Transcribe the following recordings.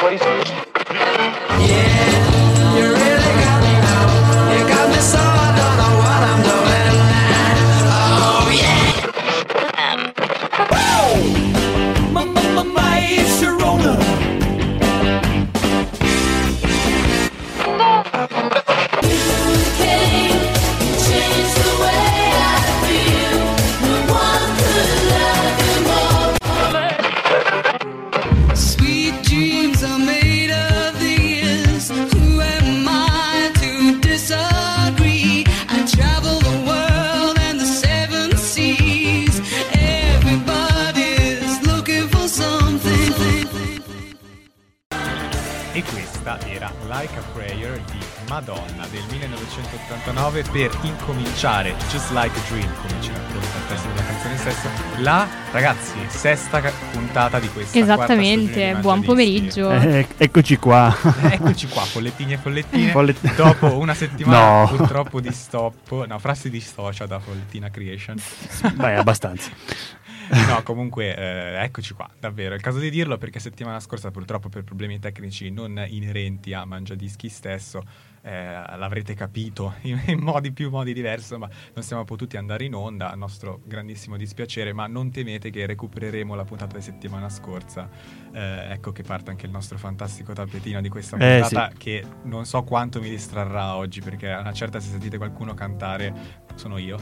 What do you? Per incominciare Just Like a Dream, come ci racconta il testo della canzone stessa, la, ragazzi, sesta puntata di questa Esattamente, buon pomeriggio. Eh, eccoci qua. Eccoci qua, follettini e follettine. Follet- Dopo una settimana No. purtroppo di stop, no, fra si dissocia da Follettina Creation. Beh, abbastanza. No, comunque, eh, eccoci qua, davvero. È il caso di dirlo perché settimana scorsa, purtroppo per problemi tecnici non inerenti a Mangiadischi stesso, eh, l'avrete capito in, modi più modi diversi, ma non siamo potuti andare in onda, a nostro grandissimo dispiacere, ma non temete che recupereremo la puntata di settimana scorsa. Eh, ecco che parte anche il nostro fantastico tappetino di questa Eh, puntata, che non so quanto mi distrarrà oggi, perché a una certa se sentite qualcuno cantare sono io.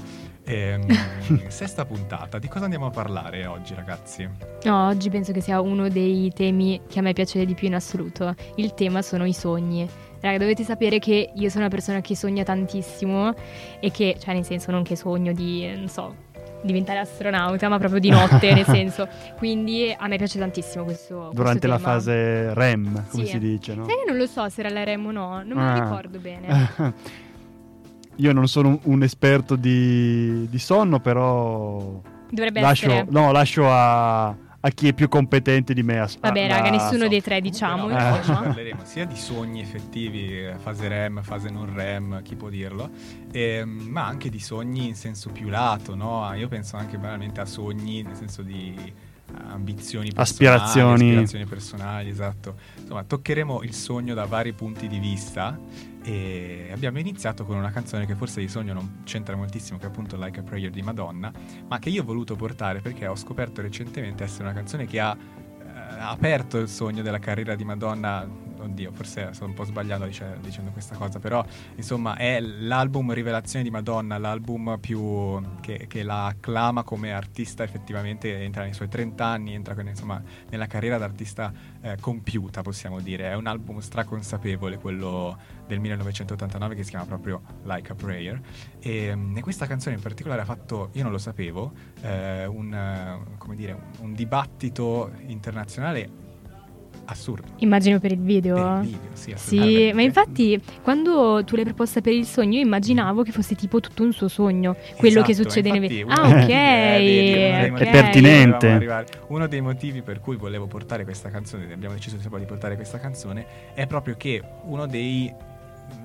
Ehm, sesta puntata, di cosa andiamo a parlare oggi ragazzi? No, oggi penso che sia uno dei temi che a me piace di più in assoluto. Il tema sono i sogni. Raga, dovete sapere che io sono una persona che sogna tantissimo e che, cioè nel senso non che sogno di, non so, diventare astronauta, ma proprio di notte, nel senso. Quindi a me piace tantissimo questo Durante questo la tema. fase REM, come Sì. si dice, no? Sai che non lo so se era la REM o no, non me Ah. lo ricordo bene. Io non sono un, un esperto di, di sonno, però Dovrebbe lascio, essere... no, lascio a, a chi è più competente di me. A, Vabbè, a- raga, nessuno so. dei tre, diciamo. Comunque no, oggi insomma. parleremo sia di sogni effettivi, eh, fase REM, fase non REM, chi può dirlo, ehm, ma anche di sogni in senso più lato, no? Io penso anche banalmente a sogni nel senso di eh, ambizioni personali, Aspirazioni. aspirazioni personali, esatto. Insomma, toccheremo il sogno da vari punti di vista e abbiamo iniziato con una canzone che forse di sogno non c'entra moltissimo, che è appunto Like a Prayer di Madonna, ma che io ho voluto portare perché ho scoperto recentemente essere una canzone che ha eh, ha aperto il sogno della carriera di Madonna. Oddio, forse sto un po' sbagliando dice- dicendo questa cosa, però insomma è l'album rivelazione di Madonna, l'album più che, che la acclama come artista effettivamente, entra nei suoi 30 anni, entra insomma nella carriera d'artista eh, compiuta, possiamo dire. È un album straconsapevole, quello del 1989 che si chiama proprio Like a Prayer. E, mm, e questa canzone in particolare ha fatto, io non lo sapevo, eh, un, dire, un, un dibattito internazionale assurdo. Immagino per il video. Per il video, sì, Sì, ma infatti quando tu l'hai proposta per il sogno io immaginavo che fosse tipo tutto un suo sogno, quello che Esatto, succede nei video. Ah, ok. Eh, vedi, motivi pertinente. Uno dei motivi per cui volevo portare questa canzone, abbiamo deciso di portare questa canzone, è proprio che uno dei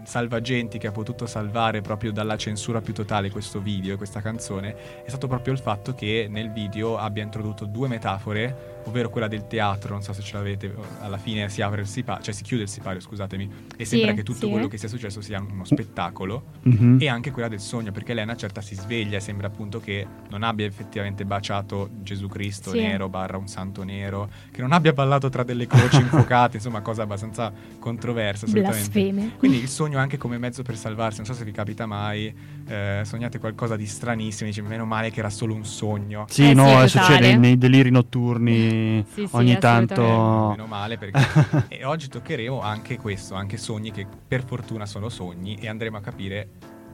salvagenti che ha potuto salvare proprio dalla censura più totale questo video e questa canzone è stato proprio il fatto che nel video abbia introdotto due metafore ovvero quella del teatro, non so se ce l'avete, alla fine si apre il sipario, cioè si chiude il sipario, scusatemi, e Sì, sembra che tutto sì. quello che sia successo sia uno spettacolo Mhm. e anche quella del sogno, perché lei a una certa si sveglia e sembra appunto che non abbia effettivamente baciato Gesù Cristo Sì. nero barra un santo nero, che non abbia ballato tra delle croci infuocate, insomma cosa abbastanza controversa. Blasfeme. Quindi il sogno anche come mezzo per salvarsi, non so se vi capita mai, eh, sognate qualcosa di stranissimo, dice meno male che era solo un sogno. Sì, Eh, no, sì, totale. succede nei deliri notturni Sì, sì, ogni Eh, tanto. meno male perché e oggi toccheremo anche questo, anche sogni che per fortuna sono sogni e andremo a capire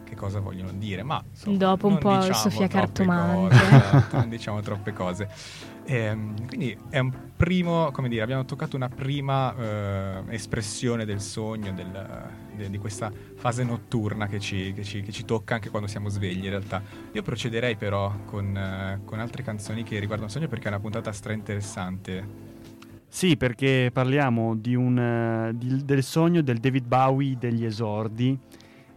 che cosa vogliono dire, ma insomma, Dopo un non po' diciamo Sofia Cartomante. cose, non diciamo troppe cose. Ehm, quindi è un primo, come dire, abbiamo toccato una prima eh, espressione del sogno, del- de- di questa fase notturna che ci, che ci- che ci tocca anche quando siamo svegli in realtà. Io procederei però con, eh, con altre canzoni che riguardano il sogno perché è una puntata stra interessante. Sì, perché parliamo un, eh, di- del sogno del David Bowie degli esordi,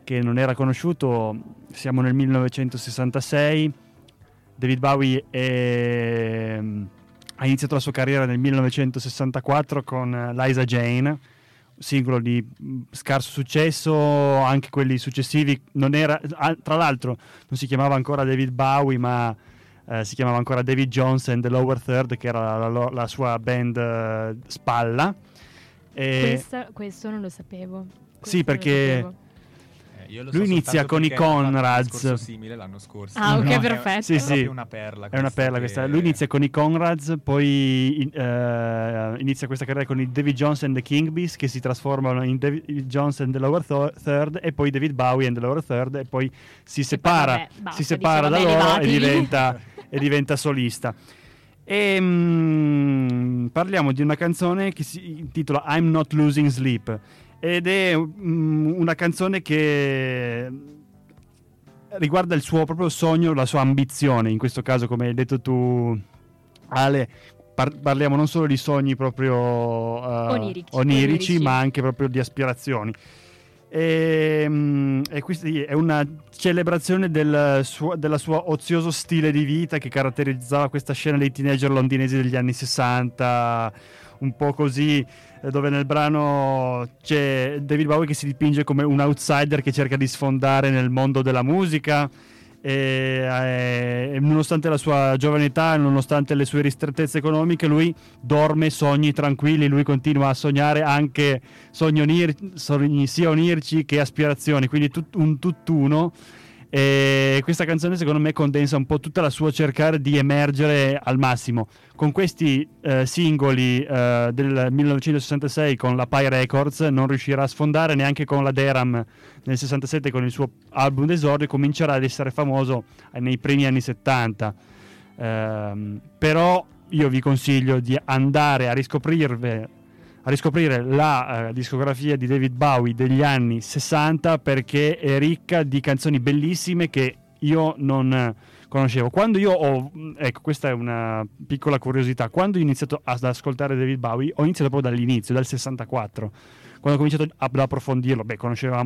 che non era conosciuto, siamo nel 1966, David Bowie è, ha iniziato la sua carriera nel 1964 con eh, Liza Jane, singolo di mh, scarso successo, anche quelli successivi. Non era, tra l'altro, non si chiamava ancora David Bowie, ma eh, si chiamava ancora David Jones and the Lower Third, che era la, la- la sua band eh, spalla. E- Questa- questo non lo sapevo. Questo Sì, perché- io lo Lui so inizia con i Conrads. simile l'anno scorso. Ah, ok, No, è- perfetto. Sì, è sì. proprio una perla. È una perla questa. che- Lui inizia con i Conrads, poi in- eh, inizia questa carriera con i David Jones and the King Bees che si trasformano in David Jones and the Lower Third e poi David Bowie and the Lower Third e poi si separa, vabbè, basta, si separa da diciamo, loro e diventa, e diventa solista. E mm, parliamo di una canzone che si intitola I'm Not Losing Sleep ed è mm, una canzone che riguarda il suo proprio sogno, la sua ambizione, in questo caso come hai detto tu Ale, par- parliamo non solo di sogni proprio eh, Onirici. onirici, ma anche proprio di aspirazioni. E, mm, e quindi è una celebrazione del suo- della sua ozioso stile di vita che caratterizzava questa scena dei teenager londinesi degli anni 60, un po' così, eh, dove nel brano c'è David Bowie che si dipinge come un outsider che cerca di sfondare nel mondo della musica. E, eh, nonostante la sua giovane età, nonostante le sue ristrettezze economiche, lui dorme sogni tranquilli, lui continua a sognare anche sogni, onir- sogni sia onirici che aspirazioni, quindi tut- un tutt'uno. E questa canzone secondo me condensa un po' tutta la sua cercare di emergere al massimo. Con questi eh, singoli eh, del 1966 con la Pi Records non riuscirà a sfondare neanche con la Deram nel 67 con il suo album d'esordio comincerà ad essere famoso eh, nei primi anni 70. Ehm, però io vi consiglio di andare a riscoprirve a riscoprire la eh, discografia di David Bowie degli anni 60 perché è ricca di canzoni bellissime che io non eh, conoscevo. Quando io ho, ecco, questa è una piccola curiosità, quando ho iniziato ad ascoltare David Bowie, ho iniziato proprio dall'inizio, dal 64. Quando ho cominciato ad approfondirlo, beh,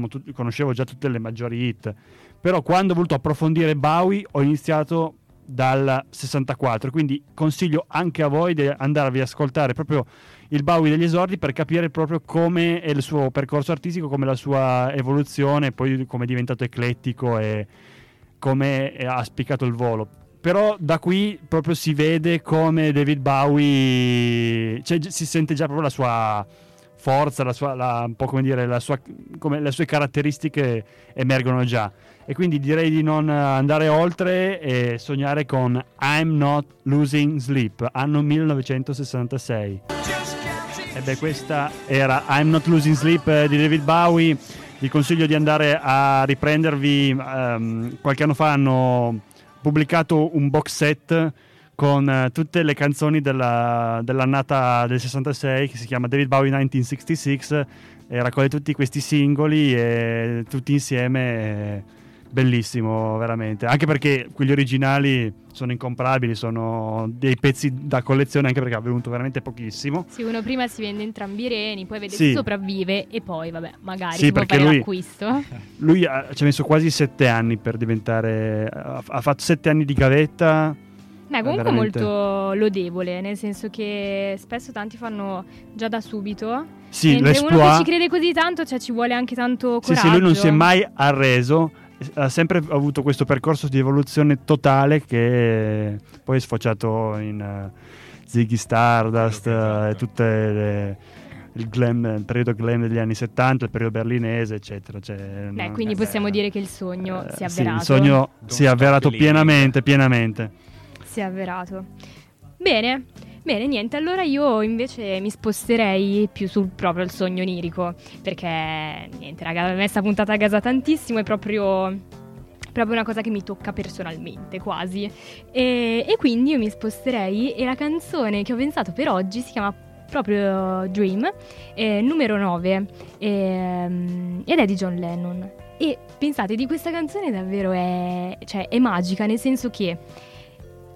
tut- conoscevo già tutte le maggiori hit, però quando ho voluto approfondire Bowie ho iniziato dal 64, quindi consiglio anche a voi di andarvi ad ascoltare proprio il Bowie degli esordi per capire proprio come è il suo percorso artistico, come la sua evoluzione, poi come è diventato eclettico e come ha spiccato il volo. Però da qui proprio si vede come David Bowie, cioè si sente già proprio la sua forza, la sua, la- un po' come dire, la sua, come le sue caratteristiche emergono già. E quindi direi di non andare oltre e sognare con I'm Not Losing Sleep, anno 1966. E questa era I'm Not Losing Sleep eh, di David Bowie. Vi consiglio di andare a riprendervi. ehm, qualche anno fa hanno pubblicato un box set con eh, tutte le canzoni della- dell'annata del 66 che si chiama David Bowie 1966 e raccoglie tutti questi singoli e tutti insieme. eh, bellissimo veramente anche perché quelli originali sono incomparabili sono dei pezzi da collezione anche perché ha venuto veramente pochissimo Sì, uno prima si vende entrambi i reni, poi vede Sì. se sopravvive e poi, vabbè, magari Sì, si può fare lui- l'acquisto. lui ha, ci ha messo quasi sette anni per diventare ha, ha fatto sette anni di gavetta Beh, comunque veramente- molto lodevole, nel senso che spesso tanti fanno già da subito. sì mentre uno che ci crede così tanto, cioè ci vuole anche tanto sì, coraggio. sì, lui non si è mai arreso ha sempre avuto questo percorso di evoluzione totale che poi è sfociato in eh, Ziggy Stardust che eh, e esatto. tutte le il glam, il periodo glam degli anni 70, il periodo berlinese, eccetera. Cioè, Beh, no, quindi eh, possiamo beh, dire che il sogno eh, si è sì, avverato. il sogno Don't si è avverato believing. pienamente, pienamente. Si è avverato. Bene, bene, niente. Allora io invece mi sposterei più sul proprio il sogno onirico. Perché, niente, raga, a me sta puntata a casa tantissimo. È proprio, proprio una cosa che mi tocca personalmente, quasi. E, e quindi io mi sposterei. E la canzone che ho pensato per oggi si chiama proprio Dream, eh, numero 9. ehm, ed è di John Lennon. E pensate, di questa canzone davvero è, cioè, è magica, nel senso che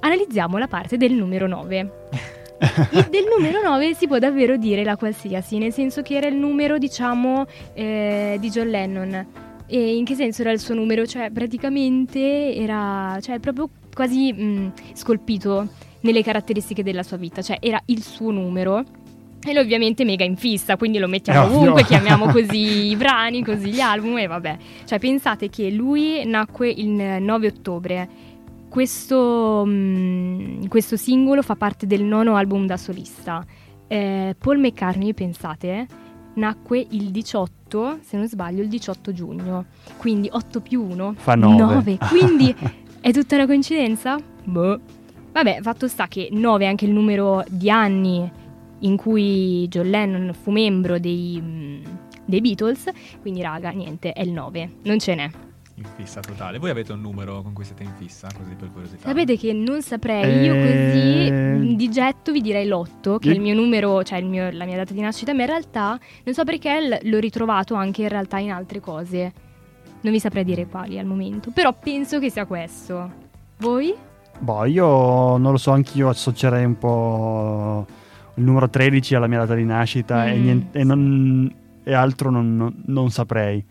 analizziamo la parte del numero 9. Il- del numero 9 si può davvero dire la qualsiasi, nel senso che era il numero, diciamo, eh, di John Lennon. E in che senso era il suo numero? Cioè, praticamente era cioè, proprio quasi mh, scolpito nelle caratteristiche della sua vita, cioè era il suo numero. E lui ovviamente mega in fissa, quindi lo mettiamo ovunque, chiamiamo così i brani, così gli album e vabbè. Cioè pensate che lui nacque il 9 ottobre. Questo, mm, questo singolo fa parte del nono album da solista. Eh, Paul McCartney, pensate, nacque il 18, se non sbaglio, il 18 giugno. Quindi 8 più 1 Fa nove. Quindi è tutta una coincidenza? Boh. Vabbè, fatto sta che 9 è anche il numero di anni in cui John Lennon fu membro dei, mm, dei Beatles. Quindi, raga, niente, è il 9. Non ce n'è. In fissa totale. Voi avete un numero con cui siete in fissa? Così per curiosità. Sapete che non saprei, io così Eh. di getto vi direi l'8, che è il mio numero, cioè il mio- la mia data di nascita, ma in realtà non so perché l- l'ho ritrovato anche in realtà in altre cose. Non vi saprei dire quali al momento, però penso che sia questo. Voi? Boh, io non lo so, anch'io associerei un po' il numero 13 alla mia data di nascita e, Mm. niente- e non- e altro non, non- non saprei.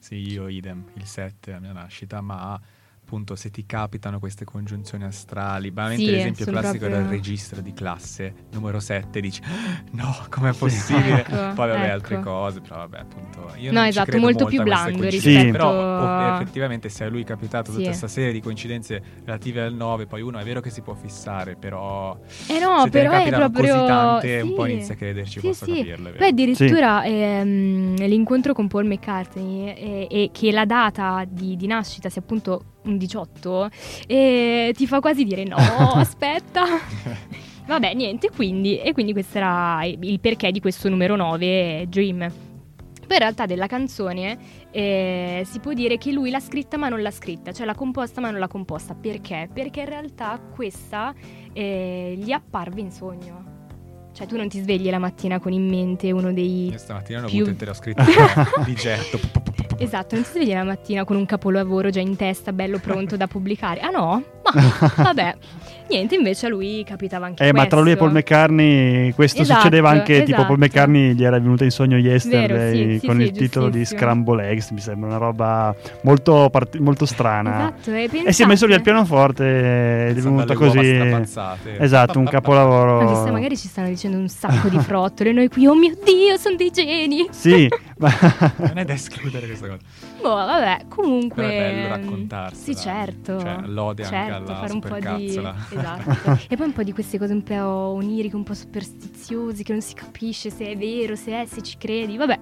Sì, io idem, il 7 è la mia nascita, ma appunto se ti capitano queste congiunzioni astrali, banalmente Sì, l'esempio classico proprio- del registro di classe numero 7, dici "Ah, no, com'è possibile? Ecco, Poi vabbè ecco. altre cose, però vabbè appunto io No, non ci esatto, credo molto molto più blando rispetto Però oh, effettivamente se a lui è capitato tutta Sì. questa serie di coincidenze relative al 9, poi uno è vero che si può fissare, però Eh no, se te ne però è capitano proprio... così tante un po' sì. inizia a crederci, Sì, posso sì. capirlo, Poi addirittura ehm, l'incontro con Paul McCartney e, e che la data di, di nascita sia appunto un 18 e ti fa quasi dire no, aspetta. Vabbè, niente, quindi, e quindi questo era il perché di questo numero 9, Dream. Poi in realtà della canzone eh, si può dire che lui l'ha scritta ma non l'ha scritta, cioè l'ha composta ma non l'ha composta. Perché? Perché in realtà questa eh, gli apparve in sogno. Cioè tu non ti svegli la mattina con in mente uno dei... Stamattina l'ho più- avuto intero scritto di getto. Esatto, non ti svegli la mattina con un capolavoro già in testa, bello pronto da pubblicare. Ah no? Ma vabbè. Niente, invece a lui capitava anche Eh, questo. ma tra lui e Paul McCartney questo Esatto, succedeva anche tipo esatto. Paul McCartney gli era venuto in sogno yesterday Vero, sì, sì, con sì, il titolo di. Scramble Eggs, mi sembra una roba molto, part- molto strana. Esatto, e, E si è messo lì al pianoforte ed è uova così. Esatto, un Ma capolavoro. chissà, magari ci stanno dicendo un sacco di frottole e noi qui, oh mio Dio, sono dei geni. Sì, ma Non è da escludere questa cosa. Boh, vabbè, comunque... Però è bello ehm, raccontarsela. Sì, certo. Cioè, lode anche certo, alla fare un po' di... Esatto. e poi un po' di queste cose un po' oniriche, un po' superstiziose, che non si capisce se è vero, se è, se ci credi, vabbè.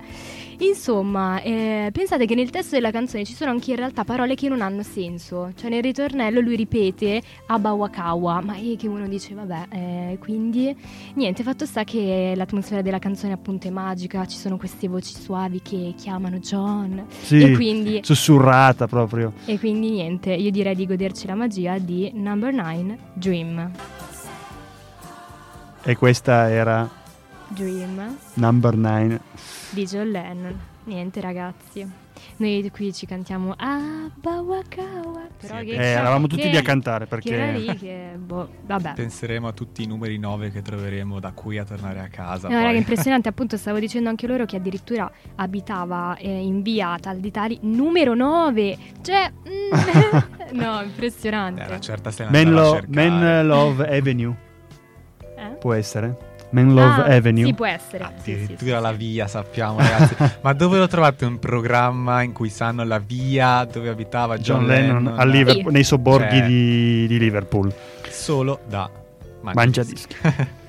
Insomma, eh, pensate che nel testo della canzone ci sono anche in realtà parole che non hanno senso. Cioè nel ritornello lui ripete Abawakawa, ma è che uno dice vabbè, eh, quindi niente, fatto sta che l'atmosfera della canzone appunto è magica, ci sono queste voci suavi che chiamano John sì, e quindi sussurrata proprio. e quindi niente, io direi di goderci la magia di Number 9 Dream. E questa era Dream Number 9. di John Lennon. Niente ragazzi. Noi qui ci cantiamo Abawakawa. Però Sì, che Eh, eravamo tutti che- lì a cantare Che era perché lì che boh, vabbè. Penseremo a tutti i numeri 9 che troveremo da qui a tornare a casa. No, raga, impressionante, appunto stavo dicendo anche loro che addirittura abitava eh, in via tal di tali numero 9. Cioè, mm, no, impressionante. Eh, una certa se a Lo-. Men Love Avenue Eh? può essere? Men Love Ah, Avenue. Sì, può essere. Sì, sì, Addirittura sì, la via, sappiamo ragazzi. Ma dove lo trovate un programma in cui sanno la via dove abitava John, John Lennon, a Lennon? Liverpool, Sì. nei sobborghi Cioè- di, di Liverpool. Solo da Mangiadischi.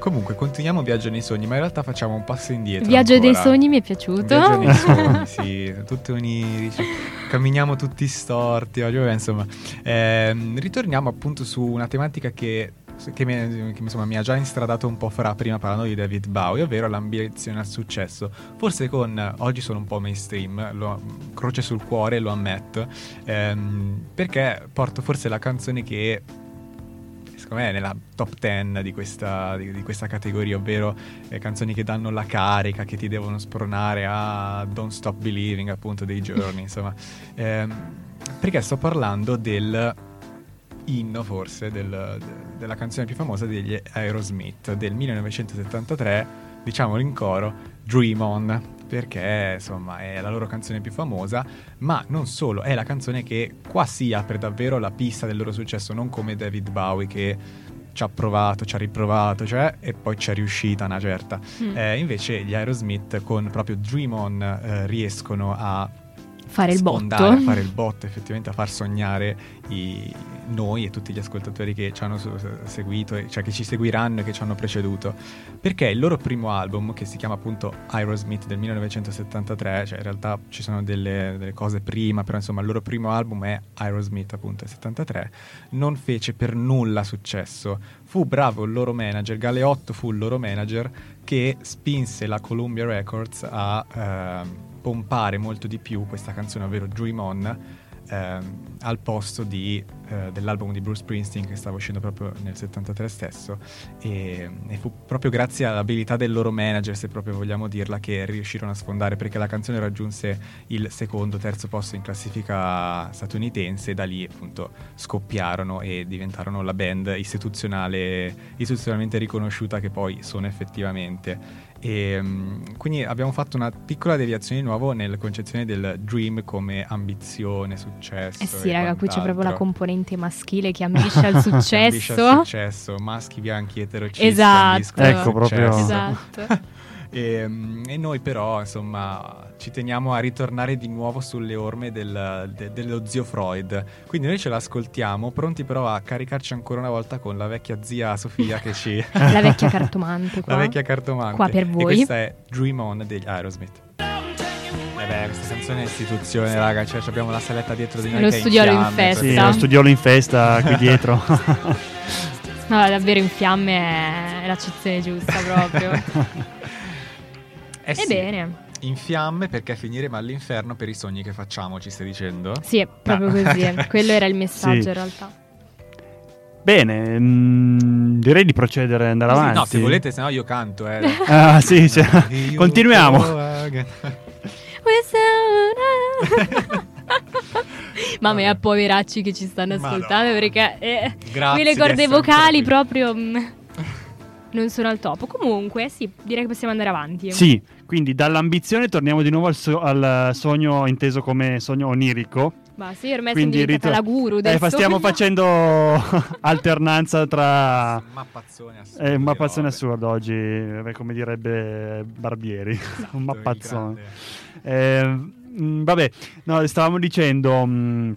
Comunque, continuiamo Viaggio nei sogni, ma in realtà facciamo un passo indietro. Viaggio dei ancora. sogni mi è piaciuto. Viaggio nei sogni, sì, tutti uniti, camminiamo tutti storti, insomma. Ehm, ritorniamo appunto su una tematica che, che mi, che, insomma, mi ha già instradato un po' fra prima parlando di David Bowie, ovvero l'ambizione al successo. Forse con, oggi sono un po' mainstream, lo, croce sul cuore, lo ammetto, ehm, perché porto forse la canzone che secondo me è nella top 10 di questa, di, di questa categoria, ovvero eh, canzoni che danno la carica, che ti devono spronare a Don't Stop Believing, appunto, dei giorni, insomma. Ehm, perché sto parlando del inno, forse, del- de- della canzone più famosa degli Aerosmith, del 1973, diciamolo in coro, Dream On. perché insomma è la loro canzone più famosa, ma non solo, è la canzone che qua si apre davvero la pista del loro successo, non come David Bowie che ci ha provato, ci ha riprovato, cioè, e poi ci è riuscita una certa. Mm. Eh, invece gli Aerosmith con proprio Dream On eh, riescono a Fare il botto. a fare il botto, effettivamente a far sognare i- noi e tutti gli ascoltatori che ci hanno seguito, cioè che ci seguiranno e che ci hanno preceduto. Perché il loro primo album, che si chiama appunto Aerosmith del 1973, cioè in realtà ci sono delle, delle cose prima, però insomma il loro primo album è Aerosmith appunto del 73, non fece per nulla successo. Fu bravo il loro manager, Galeotto fu il loro manager che spinse la Columbia Records a ehm, pompare molto di più questa canzone, ovvero Dream On, ehm, al posto di, eh, dell'album di Bruce Springsteen che stava uscendo proprio nel 73 stesso e, e fu proprio grazie all'abilità del loro manager, se proprio vogliamo dirla, che riuscirono a sfondare perché la canzone raggiunse il secondo, terzo posto in classifica statunitense e da lì appunto scoppiarono e diventarono la band istituzionalmente riconosciuta che poi sono effettivamente. E, mm, quindi abbiamo fatto una piccola deviazione di nuovo nella concezione del dream come ambizione, successo. Eh sì, e raga, qui c'è proprio la componente maschile che ambisce al Ambisce al successo. successo, maschi bianchi eterocissi. Esatto. Ecco, proprio- successo. Esatto. E, mm, e noi però, insomma, ci teniamo a ritornare di nuovo sulle orme del- de- dello zio Freud. Quindi noi ce l'ascoltiamo, pronti però a caricarci ancora una volta con la vecchia zia Sofia che ci... La vecchia cartomante qua. La vecchia cartomante. Qua per E voi. questa è Dream On degli Aerosmith. Eh beh, questa canzone è istituzione, raga. Cioè, abbiamo la saletta dietro di noi. Lo studiolo in fiamme, festa. Sì, lo studiolo in festa qui dietro. No, davvero in fiamme è l'accezione giusta proprio. Eh sì, Ebbene, In fiamme perché finiremo all'inferno per i sogni che facciamo, ci stai dicendo? sì, è proprio Ah. così. Quello era il messaggio Sì. in realtà. Bene, mm, direi di procedere e andare Sì, avanti. No, se volete, se no io canto. Eh. Ah, sì, cioè, continuiamo. Mamma mia, poveracci che ci stanno ascoltando Madonna. perché eh, Grazie qui le di corde vocali qui. proprio mm, non sono al topo. Comunque, sì, direi che possiamo andare avanti. Sì, quindi dall'ambizione torniamo di nuovo al, so- al sogno inteso come sogno onirico. Ma sì, ormai Quindi sono diventata ritor- la guru del Eh, fa- stiamo sogno. facendo alternanza tra... Mappazzone assurdo. È un mappazzone assurdo oggi, eh, come direbbe Barbieri. Esatto, un mappazzone. Eh, vabbè, no, stavamo dicendo. mm,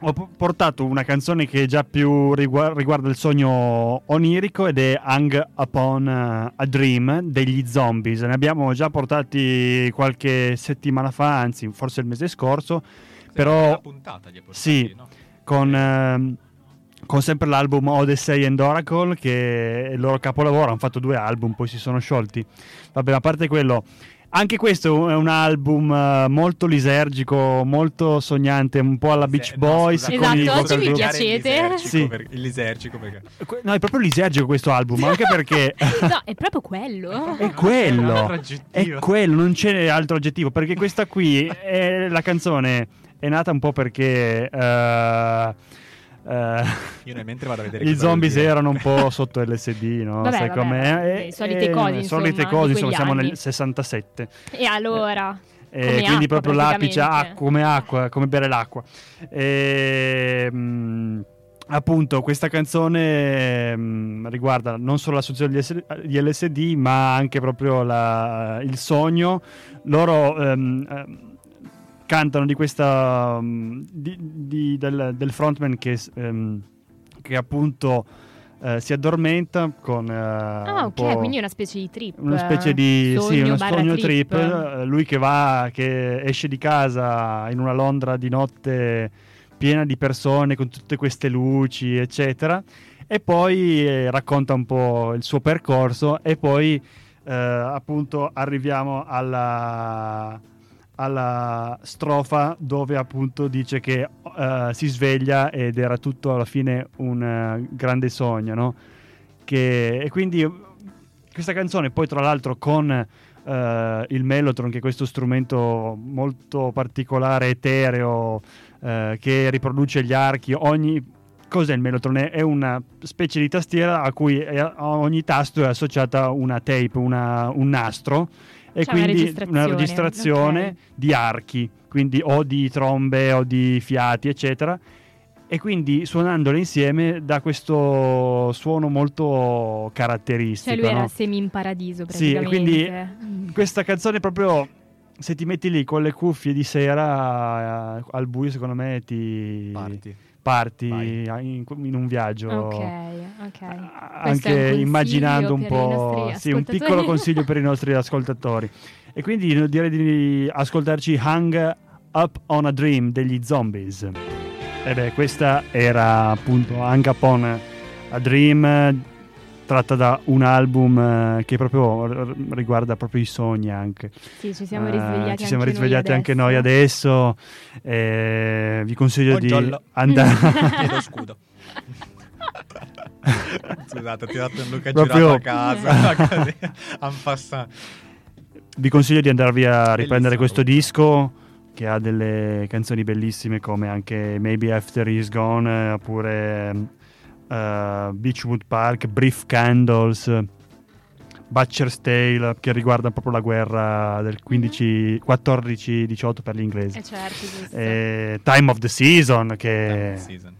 ho po- portato una canzone che già più rigua- riguarda il sogno onirico ed è Hung Upon eh, a Dream degli Zombies. Ne abbiamo già portati qualche settimana fa, anzi, forse il mese scorso, però La puntata ha portati, Sì. no? con, ehm, con sempre l'album Odyssey and Oracle, che è il loro capolavoro. Hanno fatto due album, poi si sono sciolti. Vabbè, a parte quello. Anche questo è un album eh, molto lisergico, molto sognante, un po' alla Beach Eh, no, Boys. con Esatto, oggi mi piacete. Il lisergico, Sì. per- il lisergico perché... No, è proprio lisergico questo album, anche perché No, è proprio quello. è Un quello. altro aggettivo. È quello, non c'è altro aggettivo. Perché questa qui è la canzone è nata un po' perché eh, eh, Io nel mentre vado a vedere i zombies erano un po' sotto LSD, no? Vabbè, Sai com'è? Eh, le solite eh, cose, solite insomma, cose, di insomma, siamo anni. nel 67. E allora? Eh, Come quindi acqua, proprio l'apice, acqua, come acqua, come bere l'acqua. E, mm, appunto, questa canzone mm, riguarda non solo l'associazione di LSD, ma anche proprio la- il sogno. Loro ehm, ehm, cantano di questa mm, di- di- del, del frontman che, ehm, che appunto eh, si addormenta con eh, Ah, un ok, po' quindi è una specie di trip. una specie di sogno sì, uno sogno trip, eh, lui che va che esce di casa in una Londra di notte piena di persone con tutte queste luci eccetera e poi eh, racconta un po' il suo percorso e poi eh, appunto arriviamo alla alla strofa dove appunto dice che eh, si sveglia ed era tutto alla fine un eh, grande sogno, no? Che, e quindi questa canzone poi tra l'altro con eh, il mellotron che è questo strumento molto particolare, etereo, che riproduce gli archi, ogni... Cos'è il mellotron? È- una specie di tastiera a cui a ogni tasto è associata una tape, una- un nastro e C'è una quindi registrazione, registrazione ok. di archi, quindi o di trombe o di fiati, eccetera. E quindi suonandole insieme dà questo suono molto caratteristico. Cioè lui era no? semi in paradiso Sì, e praticamente. quindi questa canzone proprio se ti metti lì con le cuffie di sera eh, al buio, secondo me ti Parti. Parti in, in un viaggio. Ok, ok. a- Questo è un Anche consiglio immaginando un po', sì, un piccolo consiglio per i nostri ascoltatori. E quindi direi di ascoltarci Hang Up on a Dream degli Zombies. E beh, questa era appunto Hang Up on a Dream, tratta da un album eh, che proprio riguarda proprio i sogni anche. Sì, ci siamo Eh, risvegliati, ci siamo anche, risvegliati noi anche noi adesso. Eh, vi consiglio di Buongiorno. andare. Chiedo scudo. Scusate, ho tirato un Luca Proprio- girato a casa. Vi consiglio di andarvi a riprendere Bellissimo. questo disco che ha delle canzoni bellissime come anche Maybe After He's Gone eh, oppure eh, Beechwood Park, Brief Candles, Butcher's Tale che riguarda proprio la guerra del 15, 14-18 per gli inglesi. Eh certo. Eh, Time of the Season che Eh, season.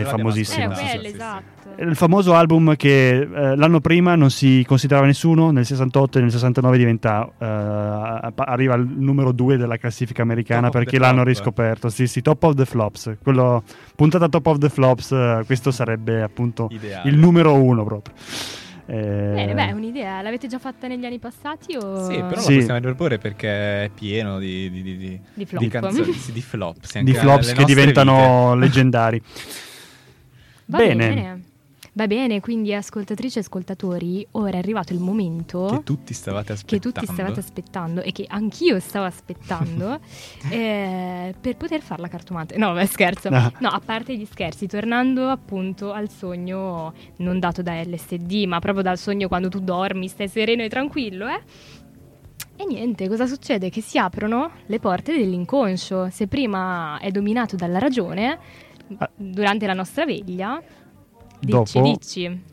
È famosissimo. Sì. esatto. Il famoso album che eh, l'anno prima non si considerava nessuno, nel 68 e nel 69 diventa, eh, arriva al numero 2 della classifica americana Top perché l'hanno flop. riscoperto. Sì, sì, Top of the Flops. Quello, puntata Top of the Flops, eh, questo sarebbe appunto Ideale. il numero uno proprio. Eh, Bene, beh, è un'idea. L'avete già fatta negli anni passati o... Sì, però Sì. lo possiamo riproporre perché è pieno di, di, di, di, Di flop. di canzoni, sì, di flop. sì, di flops che diventano vite. leggendari. Va Bene. bene. Va bene, quindi ascoltatrici e ascoltatori, ora è arrivato il momento Che tutti stavate che aspettando. tutti stavate aspettando e che anch'io stavo aspettando eh, per poter fare la cartomante. No, beh, scherzo. Ah. No, a parte gli scherzi, tornando appunto al sogno non dato da LSD, ma proprio dal sogno quando tu dormi, stai sereno e tranquillo, eh? E niente, cosa succede? Che si aprono le porte dell'inconscio. Se prima è dominato dalla ragione. Durante la nostra veglia, dici, Dopo- dici.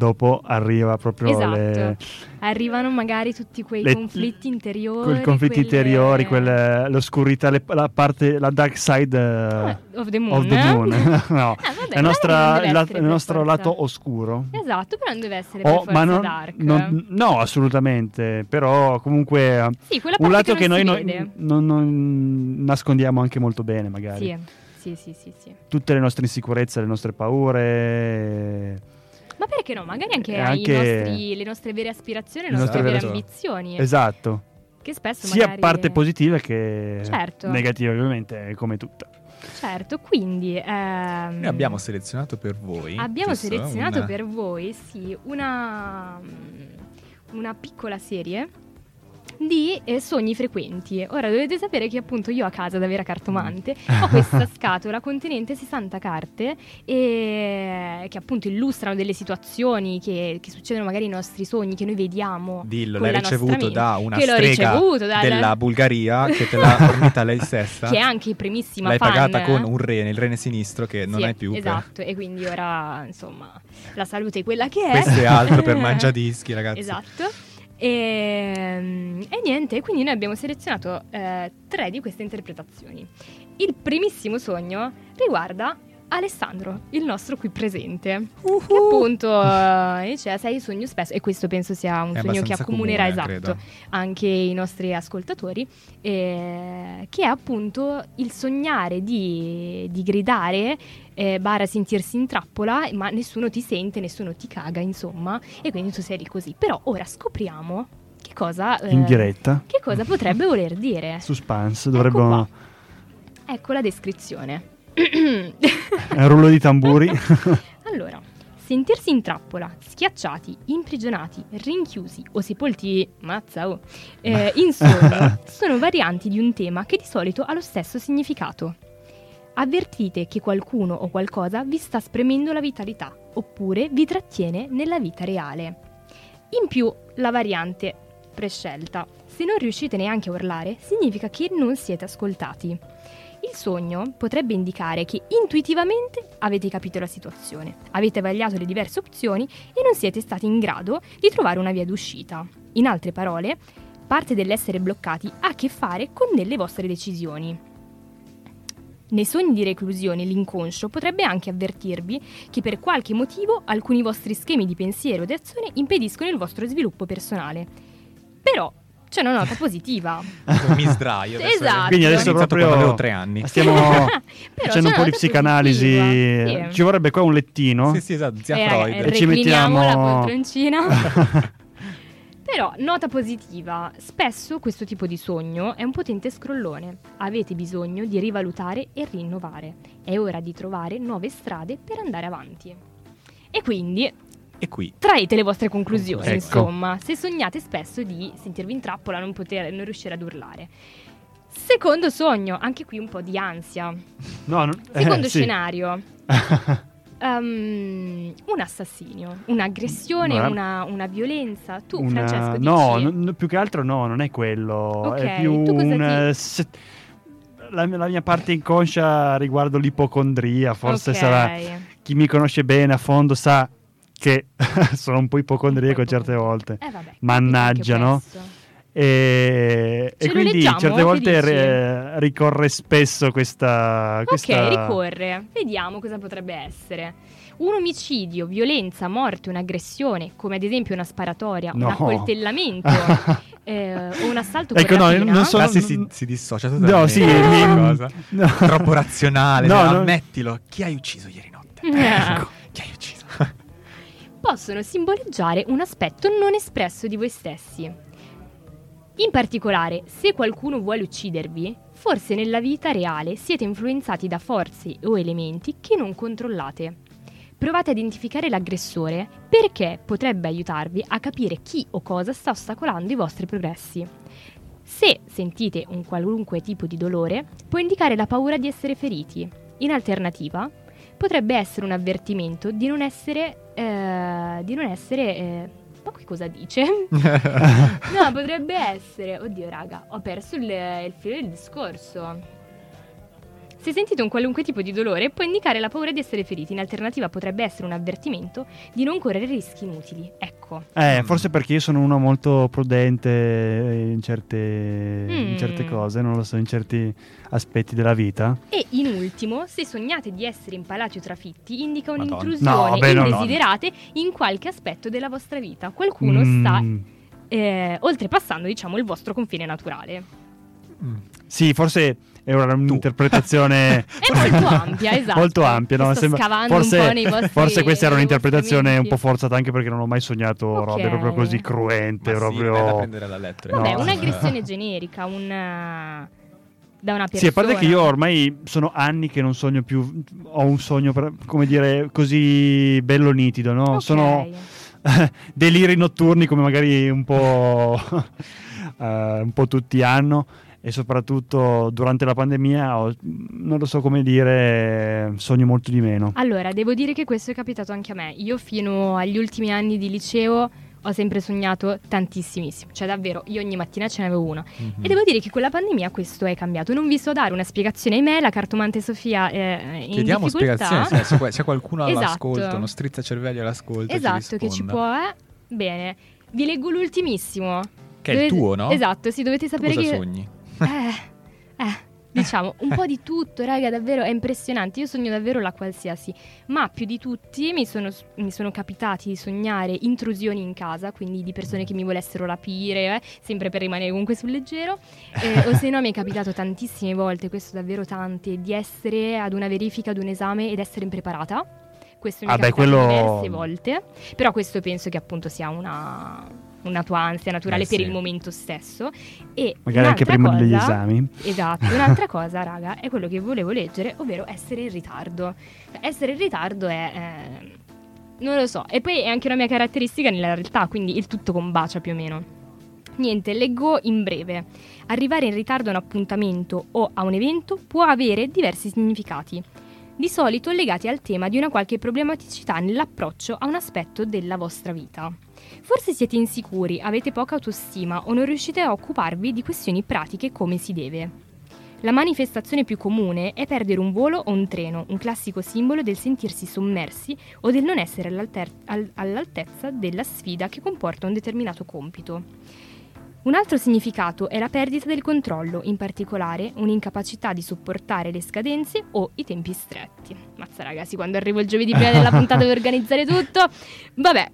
Dopo arriva proprio Esatto. le, Arrivano magari tutti quei Le- conflitti interiori. quei conflitti quelle- interiori, quelle- l'oscurità, le- la parte, la dark side eh, Ah, of the moon. of the moon. no, Ah, vabbè, la nostra- la- il nostro forza. lato oscuro. Esatto, però non deve essere per Oh, ma non- dark. non- no, assolutamente. Però comunque eh, sì, un lato che, noi non no- si vede. non, non nascondiamo anche molto bene, magari. Sì, sì, sì, sì, sì. Tutte le nostre insicurezze, le nostre paure. Ma perché no? Magari anche, E i anche- nostri- le nostre vere aspirazioni, le Le nostre nostre vere vere- ambizioni. Esatto. Che spesso Sia magari... parte positive che Certo. negative, ovviamente, come tutta. Certo, quindi... ehm, Noi abbiamo selezionato per voi. Abbiamo giusto? selezionato Una- per voi, sì, una, una piccola serie di eh, sogni frequenti. Ora dovete sapere che appunto io a casa da vera cartomante ho questa scatola contenente 60 carte e che appunto illustrano delle situazioni che, che succedono magari nei nostri sogni, che noi vediamo. Dillo, l'hai ricevuto da una Che strega ricevuto dal- della Bulgaria che te l'ha fornita lei stessa. Che è anche primissima L'hai fan. pagata con un rene, il rene sinistro che non Sì, hai più. per- Esatto, e quindi ora insomma la salute è quella che è. Questo è altro per mangiadischi, ragazzi. Esatto. E, e niente, quindi noi abbiamo selezionato eh, tre di queste interpretazioni. Il primissimo sogno riguarda Alessandro, il nostro qui presente, che appunto eh, dice sei sogno spesso e questo penso sia un È sogno che accomunerà comune, esatto credo. anche i nostri ascoltatori, eh, che è appunto il sognare di, di gridare, eh, bara sentirsi in trappola, ma nessuno ti sente, nessuno ti caga, insomma, e quindi tu sei lì così. Però ora scopriamo che cosa... eh, In diretta. Che cosa potrebbe voler dire? Suspense, Ecco dovrebbero... qua. Ecco la descrizione. Un rullo di tamburi. Allora, sentirsi in trappola, schiacciati, imprigionati, rinchiusi o sepolti, mazza oh, eh, in sogno, sono varianti di un tema che di solito ha lo stesso significato. Avvertite che qualcuno o qualcosa vi sta spremendo la vitalità, oppure vi trattiene nella vita reale. In più, la variante prescelta. Se non riuscite neanche a urlare, significa che non siete ascoltati. Il sogno potrebbe indicare che intuitivamente avete capito la situazione, avete vagliato le diverse opzioni e non siete stati in grado di trovare una via d'uscita. In altre parole, parte dell'essere bloccati ha a che fare con delle vostre decisioni. Nei sogni di reclusione l'inconscio potrebbe anche avvertirvi che per qualche motivo alcuni vostri schemi di pensiero ed azione impediscono il vostro sviluppo personale. Però c'è una nota positiva. Mi sdraio. adesso- Esatto. Quindi adesso proprio quando avevo tre anni. stiamo Però facendo un po' di psicanalisi. sì. Ci vorrebbe qua un lettino. Sì, sì, esatto, zia Eh, Freud. eh, Ci mettiamo- la poltroncina. Però, nota positiva, spesso questo tipo di sogno è un potente scrollone. Avete bisogno di rivalutare e rinnovare. È ora di trovare nuove strade per andare avanti. E quindi E qui. traete le vostre conclusioni, Ecco. insomma, se sognate spesso di sentirvi in trappola, non, poter, non riuscire ad urlare. Secondo sogno, anche qui un po' di ansia. No, no- eh, Secondo sì. um, un assassinio, un'aggressione, Guarda, una, una violenza. Tu, Una- Francesco, dici... no, no, più che altro no, non è quello. Ok, È più tu un. se- la, la mia parte inconscia riguardo l'ipocondria, forse Ok. sarà. Chi mi conosce bene a fondo sa che sono un po' ipocondriaco certe volte. Eh, vabbè, Mannaggia, no? questo. E, e quindi leggiamo? certe volte eh, ricorre spesso questa, questa... Ok, ricorre. Vediamo cosa potrebbe essere. Un omicidio, violenza, morte, un'aggressione, come ad esempio una sparatoria, No. un accoltellamento eh, o un assalto Ecco, con no, non so- non- si, si dissocia No, totalmente. sì, da questa mi- cosa. no. Troppo razionale. No, no, no. Ammettilo. Chi hai ucciso ieri notte? Ecco. Chi hai ucciso? possono simboleggiare un aspetto non espresso di voi stessi. In particolare, se qualcuno vuole uccidervi, forse nella vita reale siete influenzati da forze o elementi che non controllate. Provate a identificare l'aggressore perché potrebbe aiutarvi a capire chi o cosa sta ostacolando i vostri progressi. Se sentite un qualunque tipo di dolore, può indicare la paura di essere feriti. In alternativa, potrebbe essere un avvertimento di non essere. eh, di non essere. eh, qui cosa dice? no, potrebbe essere. Oddio, raga, ho perso il, il filo del discorso. Se sentite un qualunque tipo di dolore, può indicare la paura di essere feriti. In alternativa, potrebbe essere un avvertimento di non correre rischi inutili. Ecco. Eh, Mm. forse perché io sono uno molto prudente in certe, in Mm. certe cose, non lo so, in certi aspetti della vita. E in ultimo, se sognate di essere impalati o trafitti, indica un'intrusione No, beh, no, no. indesiderate in qualche aspetto della vostra vita. Qualcuno sta Mm, eh, oltrepassando, diciamo, il vostro confine naturale. Mm. Sì, forse è una- un'interpretazione È molto ampia, esatto. molto ampia, no? Sto Sembra- scavando forse, un po' nei vostri forse questa era un'interpretazione un po' forzata anche perché non ho mai sognato Ok. robe proprio così cruente, Ma sì, proprio... è da prendere alla lettera. Vabbè, No. un'aggressione generica, un da una persona. Sì, a parte che io ormai sono anni che non sogno più, ho un sogno, come dire, così bello nitido, no? Ok. Sono deliri notturni come magari un po', eh, un po' tutti hanno e soprattutto durante la pandemia ho- non lo so come dire, sogno molto di meno. Allora, devo dire che questo è capitato anche a me. Io fino agli ultimi anni di liceo ho sempre sognato tantissimissimo. Cioè, davvero, io ogni mattina ce n'avevo uno. Mhm. E devo dire che con la pandemia questo è cambiato. Non vi so dare una spiegazione ai me, la cartomante Sofia è in Chiediamo difficoltà. spiegazioni, se c'è, c'è qualcuno Esatto. all'ascolto, uno strizzacervelli all'ascolto. Esatto, che ci può... Eh? Bene, vi leggo l'ultimissimo. Che è il tuo, no? Esatto, sì, dovete Tu sapere cosa che... sogni? Eh, eh, diciamo, un po' di tutto, raga, davvero è impressionante. Io sogno davvero la qualsiasi, ma più di tutti mi sono, mi sono capitati di sognare intrusioni in casa, quindi di persone che mi volessero rapire, eh, sempre per rimanere comunque sul leggero. Eh, o se no, mi è capitato tantissime volte, questo davvero tante, di essere ad una verifica, ad un esame ed essere impreparata. Questo mi è Ah, beh, capitato quello- diverse volte, però questo penso che appunto sia una, una tua ansia naturale Eh, per sì. il momento stesso. E Magari anche prima degli cosa- esami. Esatto, un'altra cosa, raga, è quello che volevo leggere, ovvero essere in ritardo. Essere in ritardo è... eh, non lo so, e poi è anche una mia caratteristica nella realtà, quindi il tutto combacia più o meno. Niente, leggo in breve. Arrivare in ritardo a un appuntamento o a un evento può avere diversi significati, di solito legati al tema di una qualche problematicità nell'approccio a un aspetto della vostra vita. Forse siete insicuri, avete poca autostima o non riuscite a occuparvi di questioni pratiche come si deve. La manifestazione più comune è perdere un volo o un treno, un classico simbolo del sentirsi sommersi o del non essere all'altezza della sfida che comporta un determinato compito. Un altro significato è la perdita del controllo, in particolare un'incapacità di sopportare le scadenze o i tempi stretti. Mazza ragazzi, quando arrivo il giovedì prima della puntata per organizzare tutto. Vabbè.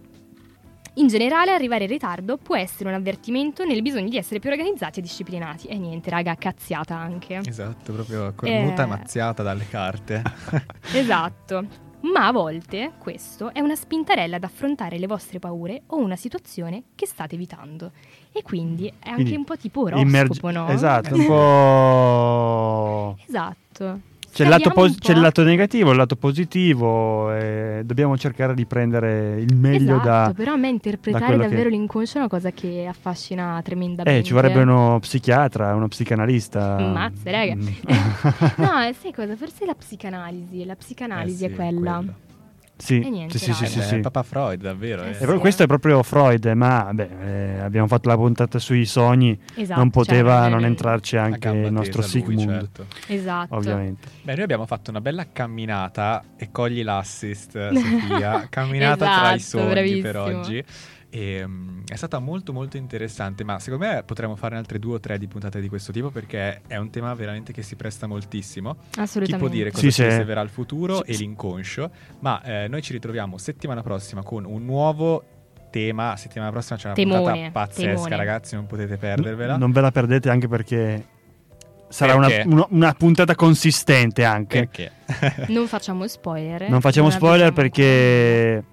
In generale, arrivare in ritardo può essere un avvertimento nel bisogno di essere più organizzati e disciplinati. E niente, raga, cazziata anche. Esatto, proprio cornuta Eh. e mazziata dalle carte. Esatto. Ma a volte questo è una spintarella ad affrontare le vostre paure o una situazione che state evitando. E quindi è anche Quindi un po' tipo oroscopo, Immergi- no? Esatto, un po'... Esatto. C'è il, lato pos- c'è il lato negativo, il lato positivo, e dobbiamo cercare di prendere il meglio esatto, da... però a me interpretare che- davvero l'inconscio è una cosa che affascina tremendamente. Eh, ci vorrebbe uno psichiatra, uno psicanalista. Mazza, raga. Mm. No, eh, sai cosa? Forse la psicanalisi, la psicanalisi Eh è sì, quella. quello. Sì, E niente, sì, sì, sì, sì, Eh, sì. Papa Freud, davvero. Eh eh. E sì. proprio- questo è proprio Freud, ma beh, eh, abbiamo fatto la puntata sui sogni, Esatto, non poteva cioè, non eh, entrarci anche il nostro tesa lui, Sigmund, certo. Esatto. ovviamente. Beh, noi abbiamo fatto una bella camminata e cogli l'assist, Sofia. Camminata tra i Esatto, sogni per bravissimo. oggi. E, mm, è stata molto molto interessante, ma secondo me potremmo fare altre due o tre di puntate di questo tipo perché è un tema veramente che si presta moltissimo. Chi Assolutamente. può dire cosa Sì, ci riserverà il futuro Sì, e l'inconscio, ma eh, noi ci ritroviamo settimana prossima con un nuovo tema. Settimana prossima c'è una Temone, puntata pazzesca, temone. ragazzi, non potete perdervela. Non ve la perdete anche perché sarà una, uno- una puntata consistente anche. Perché? Non facciamo spoiler. Non facciamo spoiler abbiamo- perché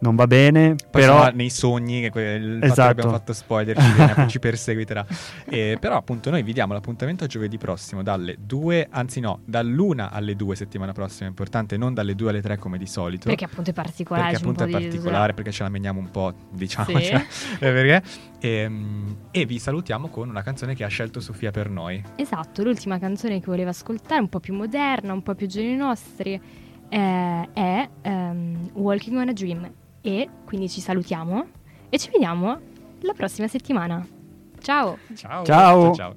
non va bene, Poi però nei sogni, che que- il fatto che Esatto. abbiamo fatto spoiler ci, viene- ci perseguiterà. Eh, però appunto noi vi diamo l'appuntamento a giovedì prossimo dalle 2, anzi no, dall'una alle 2 settimana prossima, è importante, non dalle 2 alle 3 come di solito. Perché appunto è particolare. Perché appunto è particolare, perché ce la meniamo un po', diciamo. Sì. cioè, eh, perché? Ehm, e vi salutiamo con una canzone che ha scelto Sofia per noi. Esatto, l'ultima canzone che volevo ascoltare, un po' più moderna, un po' più giorni nostri, eh, è ehm, Walking on a Dream. E quindi ci salutiamo e ci vediamo la prossima settimana. Ciao! Ciao. Ciao. ciao.